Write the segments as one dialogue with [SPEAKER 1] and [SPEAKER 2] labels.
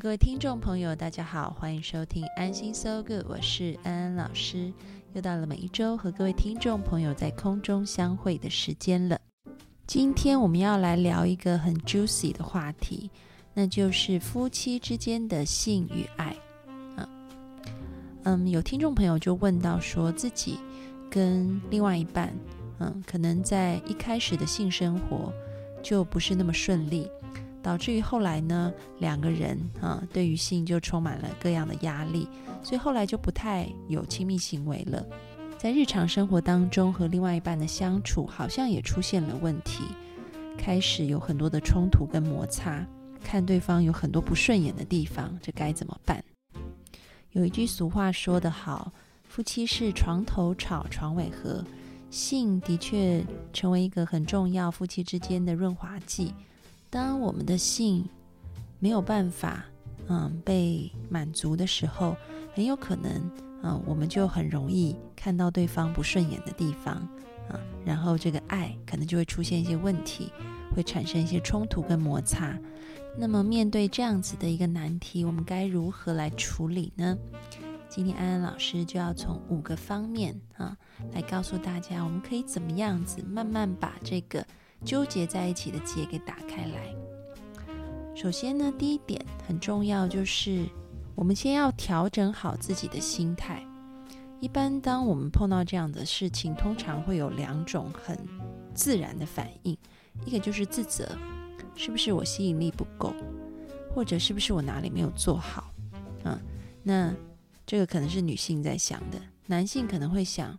[SPEAKER 1] 各位听众朋友，大家好，欢迎收听安心 So Good，我是安安老师。又到了每一周和各位听众朋友在空中相会的时间了。今天我们要来聊一个很 juicy 的话题，那就是夫妻之间的性与爱。嗯嗯，有听众朋友就问到，说自己跟另外一半，嗯，可能在一开始的性生活就不是那么顺利。导致于后来呢，两个人啊，对于性就充满了各样的压力，所以后来就不太有亲密行为了。在日常生活当中和另外一半的相处，好像也出现了问题，开始有很多的冲突跟摩擦，看对方有很多不顺眼的地方，这该怎么办？有一句俗话说得好，夫妻是床头吵，床尾和，性的确成为一个很重要夫妻之间的润滑剂。当我们的性没有办法，嗯，被满足的时候，很有可能，嗯，我们就很容易看到对方不顺眼的地方，啊，然后这个爱可能就会出现一些问题，会产生一些冲突跟摩擦。那么面对这样子的一个难题，我们该如何来处理呢？今天安安老师就要从五个方面啊，来告诉大家，我们可以怎么样子慢慢把这个。纠结在一起的结给打开来。首先呢，第一点很重要，就是我们先要调整好自己的心态。一般当我们碰到这样的事情，通常会有两种很自然的反应，一个就是自责，是不是我吸引力不够，或者是不是我哪里没有做好？嗯，那这个可能是女性在想的，男性可能会想。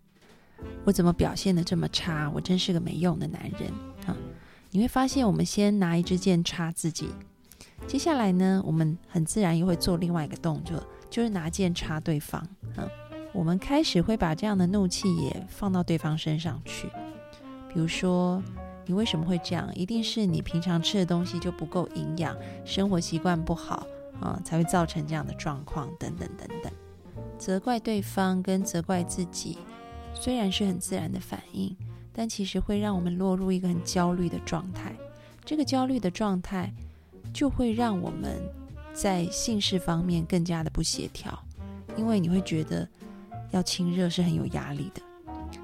[SPEAKER 1] 我怎么表现的这么差？我真是个没用的男人！你会发现，我们先拿一支箭插自己，接下来呢，我们很自然又会做另外一个动作，就是拿箭插对方嗯。我们开始会把这样的怒气也放到对方身上去，比如说，你为什么会这样？一定是你平常吃的东西就不够营养，生活习惯不好啊，才会造成这样的状况，等等等等。责怪对方跟责怪自己。虽然是很自然的反应，但其实会让我们落入一个很焦虑的状态。这个焦虑的状态就会让我们在性事方面更加的不协调，因为你会觉得要亲热是很有压力的。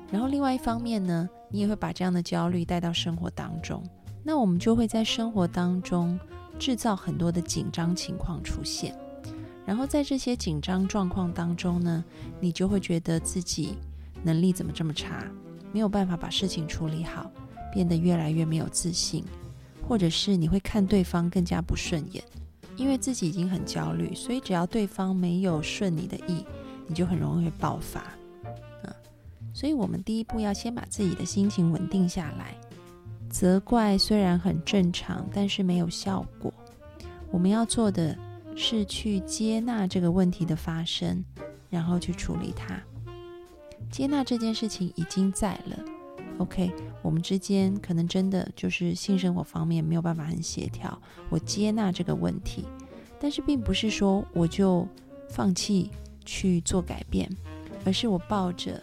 [SPEAKER 1] 然后另外一方面呢，你也会把这样的焦虑带到生活当中，那我们就会在生活当中制造很多的紧张情况出现。然后在这些紧张状况当中呢，你就会觉得自己。能力怎么这么差？没有办法把事情处理好，变得越来越没有自信，或者是你会看对方更加不顺眼，因为自己已经很焦虑，所以只要对方没有顺你的意，你就很容易爆发。嗯，所以我们第一步要先把自己的心情稳定下来。责怪虽然很正常，但是没有效果。我们要做的是去接纳这个问题的发生，然后去处理它。接纳这件事情已经在了，OK，我们之间可能真的就是性生活方面没有办法很协调。我接纳这个问题，但是并不是说我就放弃去做改变，而是我抱着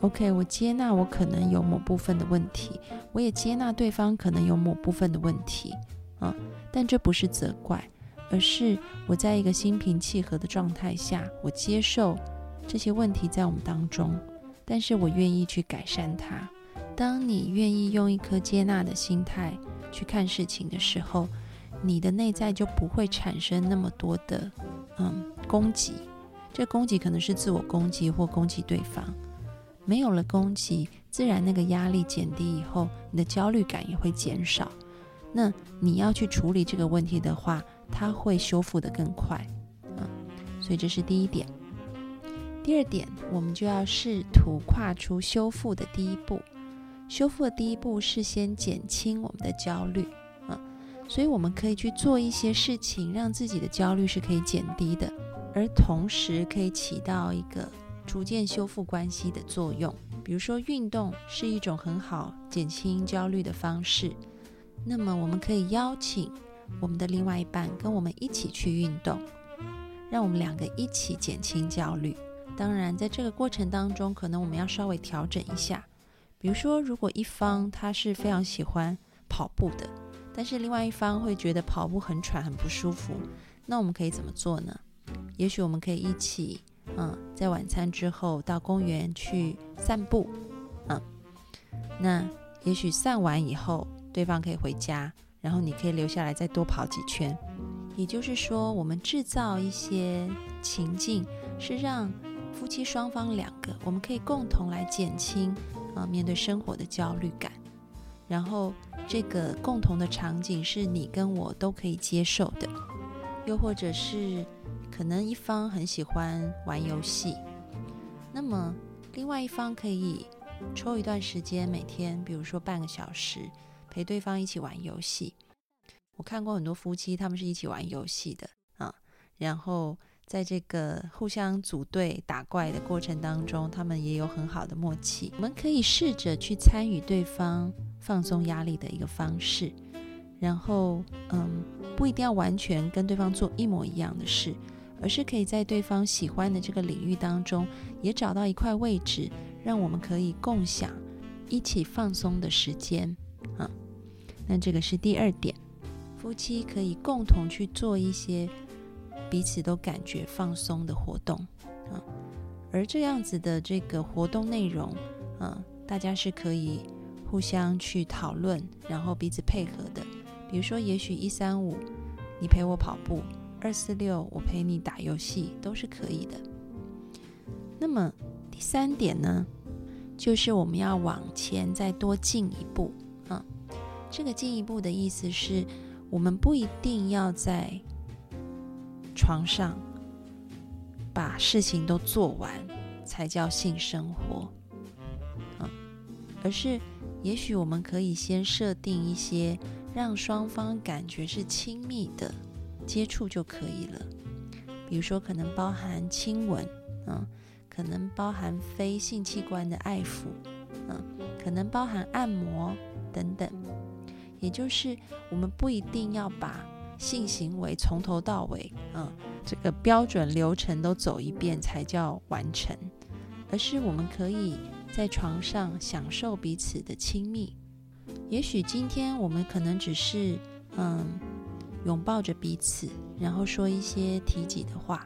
[SPEAKER 1] OK，我接纳我可能有某部分的问题，我也接纳对方可能有某部分的问题，啊，但这不是责怪，而是我在一个心平气和的状态下，我接受。这些问题在我们当中，但是我愿意去改善它。当你愿意用一颗接纳的心态去看事情的时候，你的内在就不会产生那么多的嗯攻击。这攻击可能是自我攻击或攻击对方。没有了攻击，自然那个压力减低以后，你的焦虑感也会减少。那你要去处理这个问题的话，它会修复的更快。嗯，所以这是第一点。第二点，我们就要试图跨出修复的第一步。修复的第一步是先减轻我们的焦虑，啊，所以我们可以去做一些事情，让自己的焦虑是可以减低的，而同时可以起到一个逐渐修复关系的作用。比如说，运动是一种很好减轻焦虑的方式。那么，我们可以邀请我们的另外一半跟我们一起去运动，让我们两个一起减轻焦虑。当然，在这个过程当中，可能我们要稍微调整一下。比如说，如果一方他是非常喜欢跑步的，但是另外一方会觉得跑步很喘、很不舒服，那我们可以怎么做呢？也许我们可以一起，嗯，在晚餐之后到公园去散步，嗯，那也许散完以后，对方可以回家，然后你可以留下来再多跑几圈。也就是说，我们制造一些情境，是让夫妻双方两个，我们可以共同来减轻啊面对生活的焦虑感。然后这个共同的场景是你跟我都可以接受的，又或者是可能一方很喜欢玩游戏，那么另外一方可以抽一段时间，每天比如说半个小时陪对方一起玩游戏。我看过很多夫妻，他们是一起玩游戏的啊，然后。在这个互相组队打怪的过程当中，他们也有很好的默契。我们可以试着去参与对方放松压力的一个方式，然后，嗯，不一定要完全跟对方做一模一样的事，而是可以在对方喜欢的这个领域当中，也找到一块位置，让我们可以共享一起放松的时间啊。那这个是第二点，夫妻可以共同去做一些。彼此都感觉放松的活动啊，而这样子的这个活动内容啊，大家是可以互相去讨论，然后彼此配合的。比如说，也许一三五你陪我跑步，二四六我陪你打游戏，都是可以的。那么第三点呢，就是我们要往前再多进一步啊。这个进一步的意思是我们不一定要在。床上把事情都做完才叫性生活，嗯，而是也许我们可以先设定一些让双方感觉是亲密的接触就可以了，比如说可能包含亲吻，嗯，可能包含非性器官的爱抚，嗯，可能包含按摩等等，也就是我们不一定要把。性行为从头到尾，嗯，这个标准流程都走一遍才叫完成，而是我们可以在床上享受彼此的亲密。也许今天我们可能只是，嗯，拥抱着彼此，然后说一些提己的话，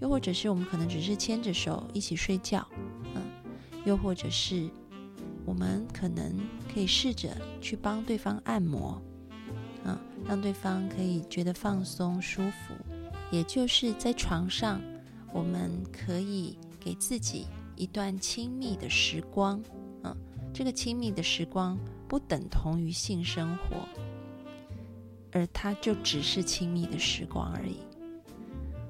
[SPEAKER 1] 又或者是我们可能只是牵着手一起睡觉，嗯，又或者是我们可能可以试着去帮对方按摩。让对方可以觉得放松舒服，也就是在床上，我们可以给自己一段亲密的时光。啊，这个亲密的时光不等同于性生活，而它就只是亲密的时光而已。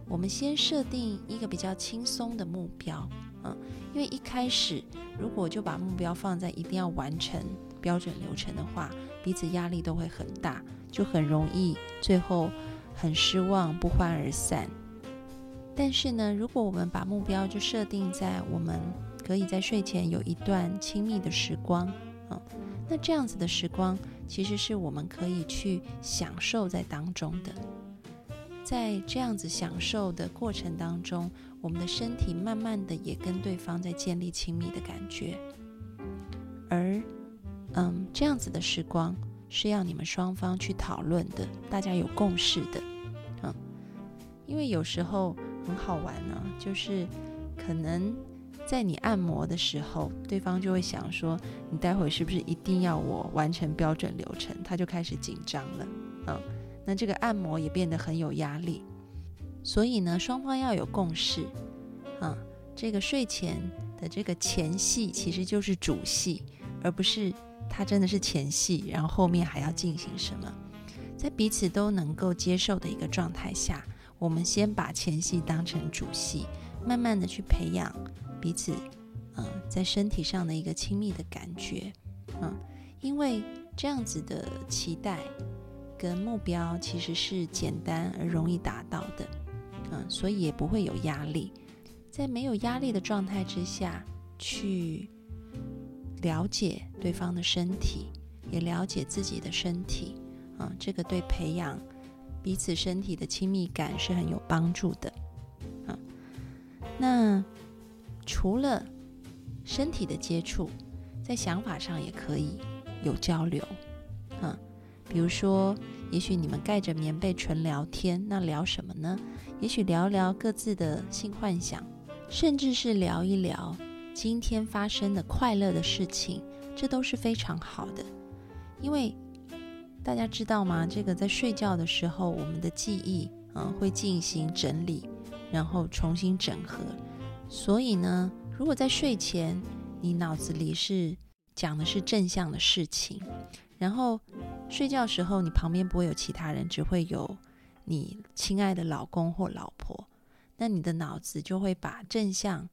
[SPEAKER 1] 我们先设定一个比较轻松的目标，啊，因为一开始如果就把目标放在一定要完成标准流程的话，彼此压力都会很大。就很容易最后很失望，不欢而散。但是呢，如果我们把目标就设定在我们可以在睡前有一段亲密的时光，嗯，那这样子的时光其实是我们可以去享受在当中的。在这样子享受的过程当中，我们的身体慢慢的也跟对方在建立亲密的感觉，而嗯，这样子的时光。是要你们双方去讨论的，大家有共识的，嗯，因为有时候很好玩呢，就是可能在你按摩的时候，对方就会想说，你待会是不是一定要我完成标准流程？他就开始紧张了，嗯，那这个按摩也变得很有压力，所以呢，双方要有共识，啊，这个睡前的这个前戏其实就是主戏，而不是。它真的是前戏，然后后面还要进行什么？在彼此都能够接受的一个状态下，我们先把前戏当成主戏，慢慢的去培养彼此，嗯，在身体上的一个亲密的感觉，嗯，因为这样子的期待，跟目标其实是简单而容易达到的，嗯，所以也不会有压力。在没有压力的状态之下，去了解对方的身体，也了解自己的身体，啊，这个对培养彼此身体的亲密感是很有帮助的，啊。那除了身体的接触，在想法上也可以有交流，啊。比如说，也许你们盖着棉被纯聊天，那聊什么呢？也许聊聊各自的性幻想，甚至是聊一聊今天发生的快乐的事情，这都是非常好的。因为大家知道吗？这个在睡觉的时候，我们的记忆啊会进行整理，然后重新整合。所以呢，如果在睡前你脑子里是讲的是正向的事情，然后。睡觉时候，你旁边不会有其他人，只会有你亲爱的老公或老婆。那你的脑子就会把正向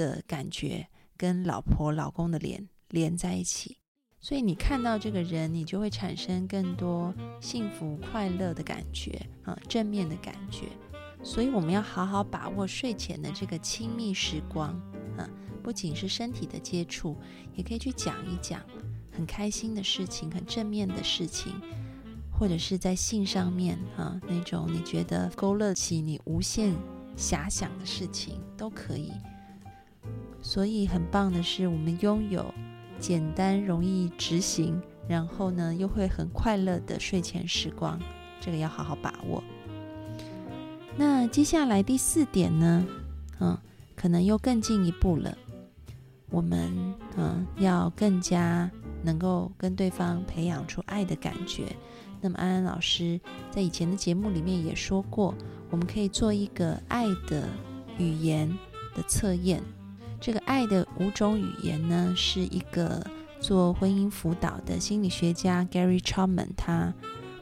[SPEAKER 1] 的感觉跟老婆、老公的脸连在一起，所以你看到这个人，你就会产生更多幸福、快乐的感觉啊，正面的感觉。所以我们要好好把握睡前的这个亲密时光啊，不仅是身体的接触，也可以去讲一讲。很开心的事情，很正面的事情，或者是在性上面啊，那种你觉得勾勒起你无限遐想的事情都可以。所以很棒的是，我们拥有简单容易执行，然后呢又会很快乐的睡前时光，这个要好好把握。那接下来第四点呢，嗯，可能又更进一步了，我们嗯要更加。能够跟对方培养出爱的感觉，那么安安老师在以前的节目里面也说过，我们可以做一个爱的语言的测验。这个爱的五种语言呢，是一个做婚姻辅导的心理学家 Gary Chapman 他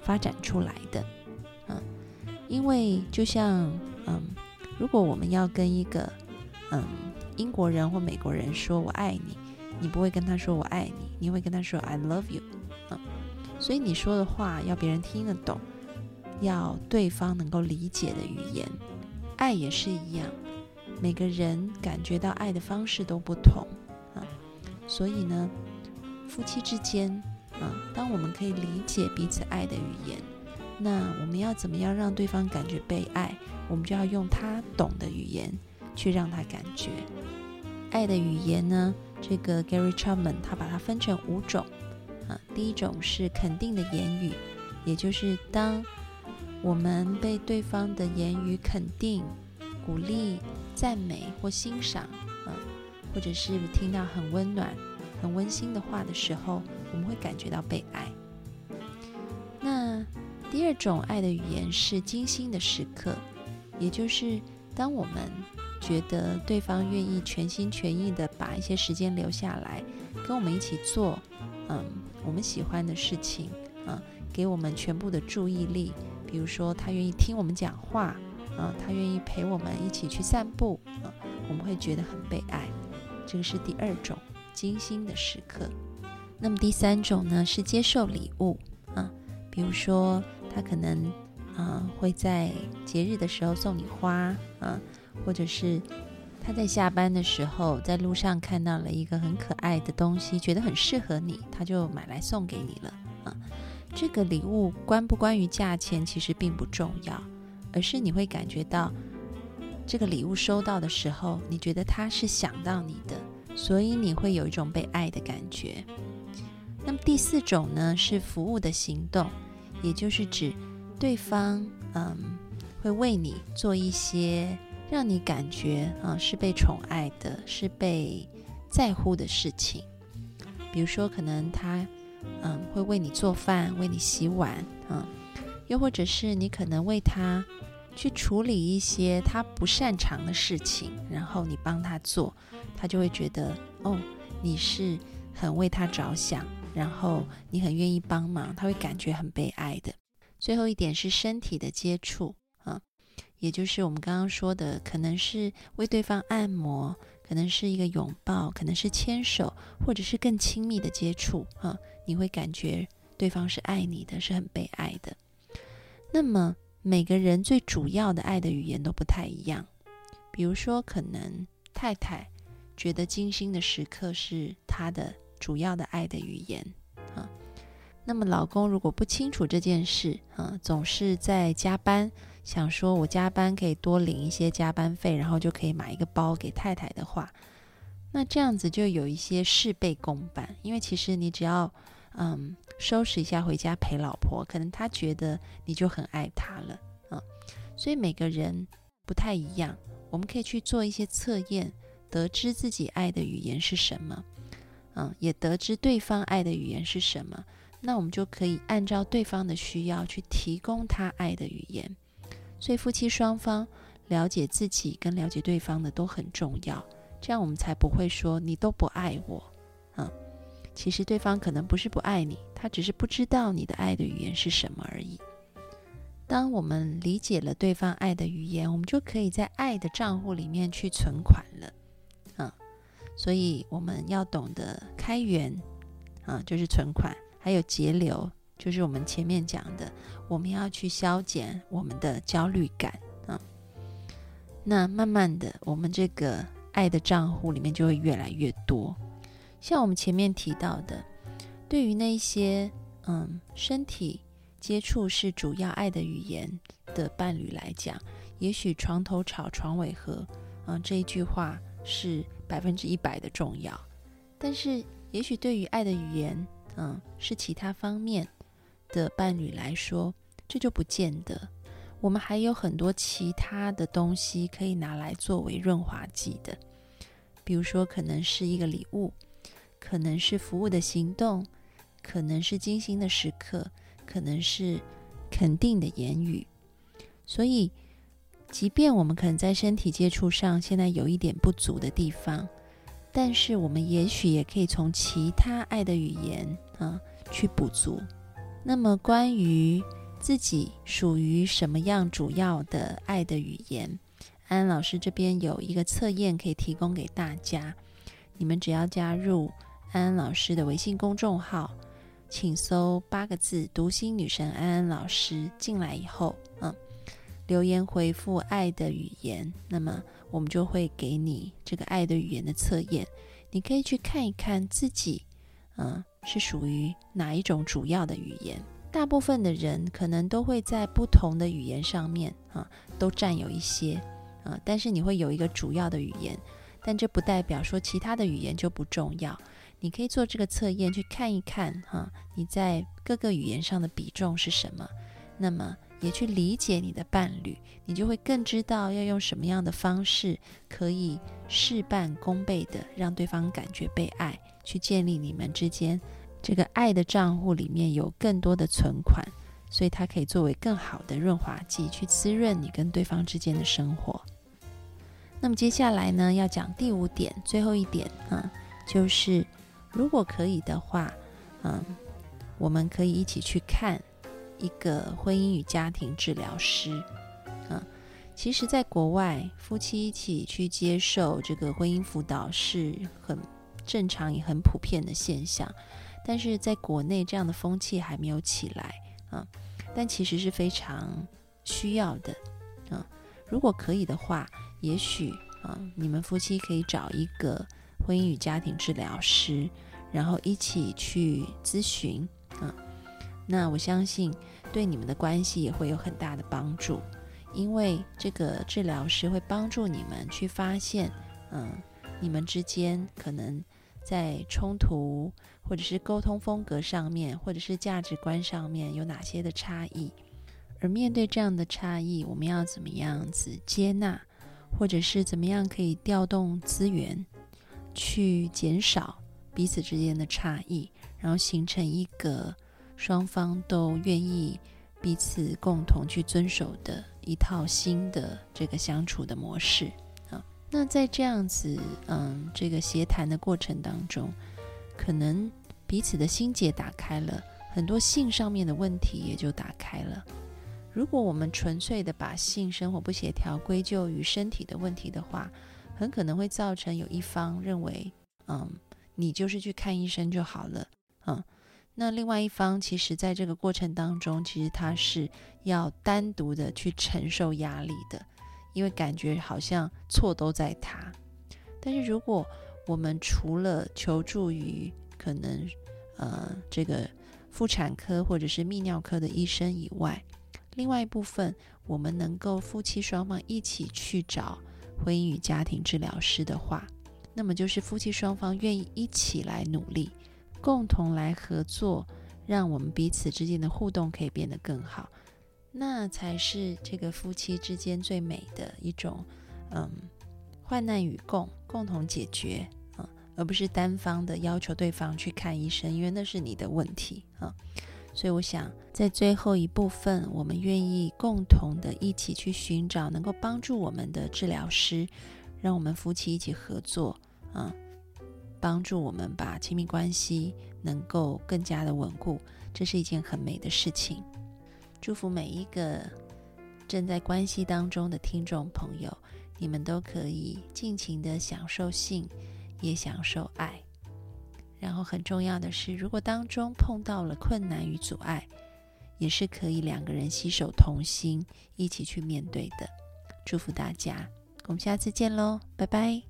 [SPEAKER 1] 发展出来的。嗯，因为就像嗯，如果我们要跟一个嗯英国人或美国人说我爱你。你不会跟他说“我爱你”，你会跟他说 “I love you”，嗯，所以你说的话要别人听得懂，要对方能够理解的语言。爱也是一样，每个人感觉到爱的方式都不同，啊，所以呢，夫妻之间，啊，当我们可以理解彼此爱的语言，那我们要怎么样让对方感觉被爱？我们就要用他懂的语言去让他感觉爱的语言呢？这个 Gary Chapman 他把它分成五种啊，第一种是肯定的言语，也就是当我们被对方的言语肯定、鼓励、赞美或欣赏啊，或者是听到很温暖、很温馨的话的时候，我们会感觉到被爱。那第二种爱的语言是精心的时刻，也就是当我们觉得对方愿意全心全意的把一些时间留下来，跟我们一起做，嗯，我们喜欢的事情，啊，给我们全部的注意力。比如说，他愿意听我们讲话，啊，他愿意陪我们一起去散步，啊，我们会觉得很被爱。这个是第二种精心的时刻。那么第三种呢，是接受礼物，啊，比如说他可能，啊，会在节日的时候送你花，啊。或者是他在下班的时候，在路上看到了一个很可爱的东西，觉得很适合你，他就买来送给你了啊。这个礼物关不关于价钱其实并不重要，而是你会感觉到这个礼物收到的时候，你觉得他是想到你的，所以你会有一种被爱的感觉。那么第四种呢，是服务的行动，也就是指对方嗯会为你做一些。让你感觉啊是被宠爱的，是被在乎的事情。比如说，可能他嗯会为你做饭，为你洗碗啊，又或者是你可能为他去处理一些他不擅长的事情，然后你帮他做，他就会觉得哦你是很为他着想，然后你很愿意帮忙，他会感觉很被爱的。最后一点是身体的接触。啊也就是我们刚刚说的，可能是为对方按摩，可能是一个拥抱，可能是牵手，或者是更亲密的接触啊，你会感觉对方是爱你的，是很被爱的。那么每个人最主要的爱的语言都不太一样。比如说，可能太太觉得精心的时刻是她的主要的爱的语言啊。那么老公如果不清楚这件事啊，总是在加班，想说我加班可以多领一些加班费，然后就可以买一个包给太太的话，那这样子就有一些事倍功半。因为其实你只要嗯收拾一下回家陪老婆，可能他觉得你就很爱他了啊。所以每个人不太一样，我们可以去做一些测验，得知自己爱的语言是什么，嗯，也得知对方爱的语言是什么。那我们就可以按照对方的需要去提供他爱的语言，所以夫妻双方了解自己跟了解对方的都很重要，这样我们才不会说你都不爱我，其实对方可能不是不爱你，他只是不知道你的爱的语言是什么而已。当我们理解了对方爱的语言，我们就可以在爱的账户里面去存款了，嗯，所以我们要懂得开源，啊，就是存款。还有节流，就是我们前面讲的，我们要去消减我们的焦虑感啊。那慢慢的，我们这个爱的账户里面就会越来越多。像我们前面提到的，对于那些嗯身体接触是主要爱的语言的伴侣来讲，也许床头吵，床尾和，嗯这一句话是百分之一百的重要。但是，也许对于爱的语言，嗯，是其他方面的伴侣来说，这就不见得。我们还有很多其他的东西可以拿来作为润滑剂的，比如说，可能是一个礼物，可能是服务的行动，可能是精心的时刻，可能是肯定的言语。所以，即便我们可能在身体接触上现在有一点不足的地方。但是我们也许也可以从其他爱的语言啊去补足。那么关于自己属于什么样主要的爱的语言，安安老师这边有一个测验可以提供给大家。你们只要加入安安老师的微信公众号，请搜八个字“读心女神安安老师”进来以后，嗯，留言回复“爱的语言”，那么。我们就会给你这个爱的语言的测验，你可以去看一看自己，嗯，是属于哪一种主要的语言。大部分的人可能都会在不同的语言上面啊，都占有一些，啊，但是你会有一个主要的语言，但这不代表说其他的语言就不重要。你可以做这个测验去看一看，哈，你在各个语言上的比重是什么。那么。也去理解你的伴侣，你就会更知道要用什么样的方式可以事半功倍的让对方感觉被爱，去建立你们之间这个爱的账户里面有更多的存款，所以它可以作为更好的润滑剂，去滋润你跟对方之间的生活。那么接下来呢，要讲第五点，最后一点啊，就是如果可以的话，嗯，我们可以一起去看。一个婚姻与家庭治疗师，啊，其实，在国外，夫妻一起去接受这个婚姻辅导是很正常也很普遍的现象，但是在国内这样的风气还没有起来，啊，但其实是非常需要的，啊，如果可以的话，也许啊，你们夫妻可以找一个婚姻与家庭治疗师，然后一起去咨询，啊。那我相信对你们的关系也会有很大的帮助，因为这个治疗师会帮助你们去发现，嗯，你们之间可能在冲突或者是沟通风格上面，或者是价值观上面有哪些的差异，而面对这样的差异，我们要怎么样子接纳，或者是怎么样可以调动资源去减少彼此之间的差异，然后形成一个。双方都愿意彼此共同去遵守的一套新的这个相处的模式啊。那在这样子嗯这个协谈的过程当中，可能彼此的心结打开了，很多性上面的问题也就打开了。如果我们纯粹的把性生活不协调归咎于身体的问题的话，很可能会造成有一方认为嗯你就是去看医生就好了嗯。那另外一方，其实在这个过程当中，其实他是要单独的去承受压力的，因为感觉好像错都在他。但是如果我们除了求助于可能呃这个妇产科或者是泌尿科的医生以外，另外一部分，我们能够夫妻双方一起去找婚姻与家庭治疗师的话，那么就是夫妻双方愿意一起来努力。共同来合作，让我们彼此之间的互动可以变得更好，那才是这个夫妻之间最美的一种，嗯，患难与共，共同解决，嗯，而不是单方的要求对方去看医生，因为那是你的问题啊。所以我想，在最后一部分，我们愿意共同的一起去寻找能够帮助我们的治疗师，让我们夫妻一起合作，啊。帮助我们把亲密关系能够更加的稳固，这是一件很美的事情。祝福每一个正在关系当中的听众朋友，你们都可以尽情的享受性，也享受爱。然后很重要的是，如果当中碰到了困难与阻碍，也是可以两个人携手同心，一起去面对的。祝福大家，我们下次见喽，拜拜。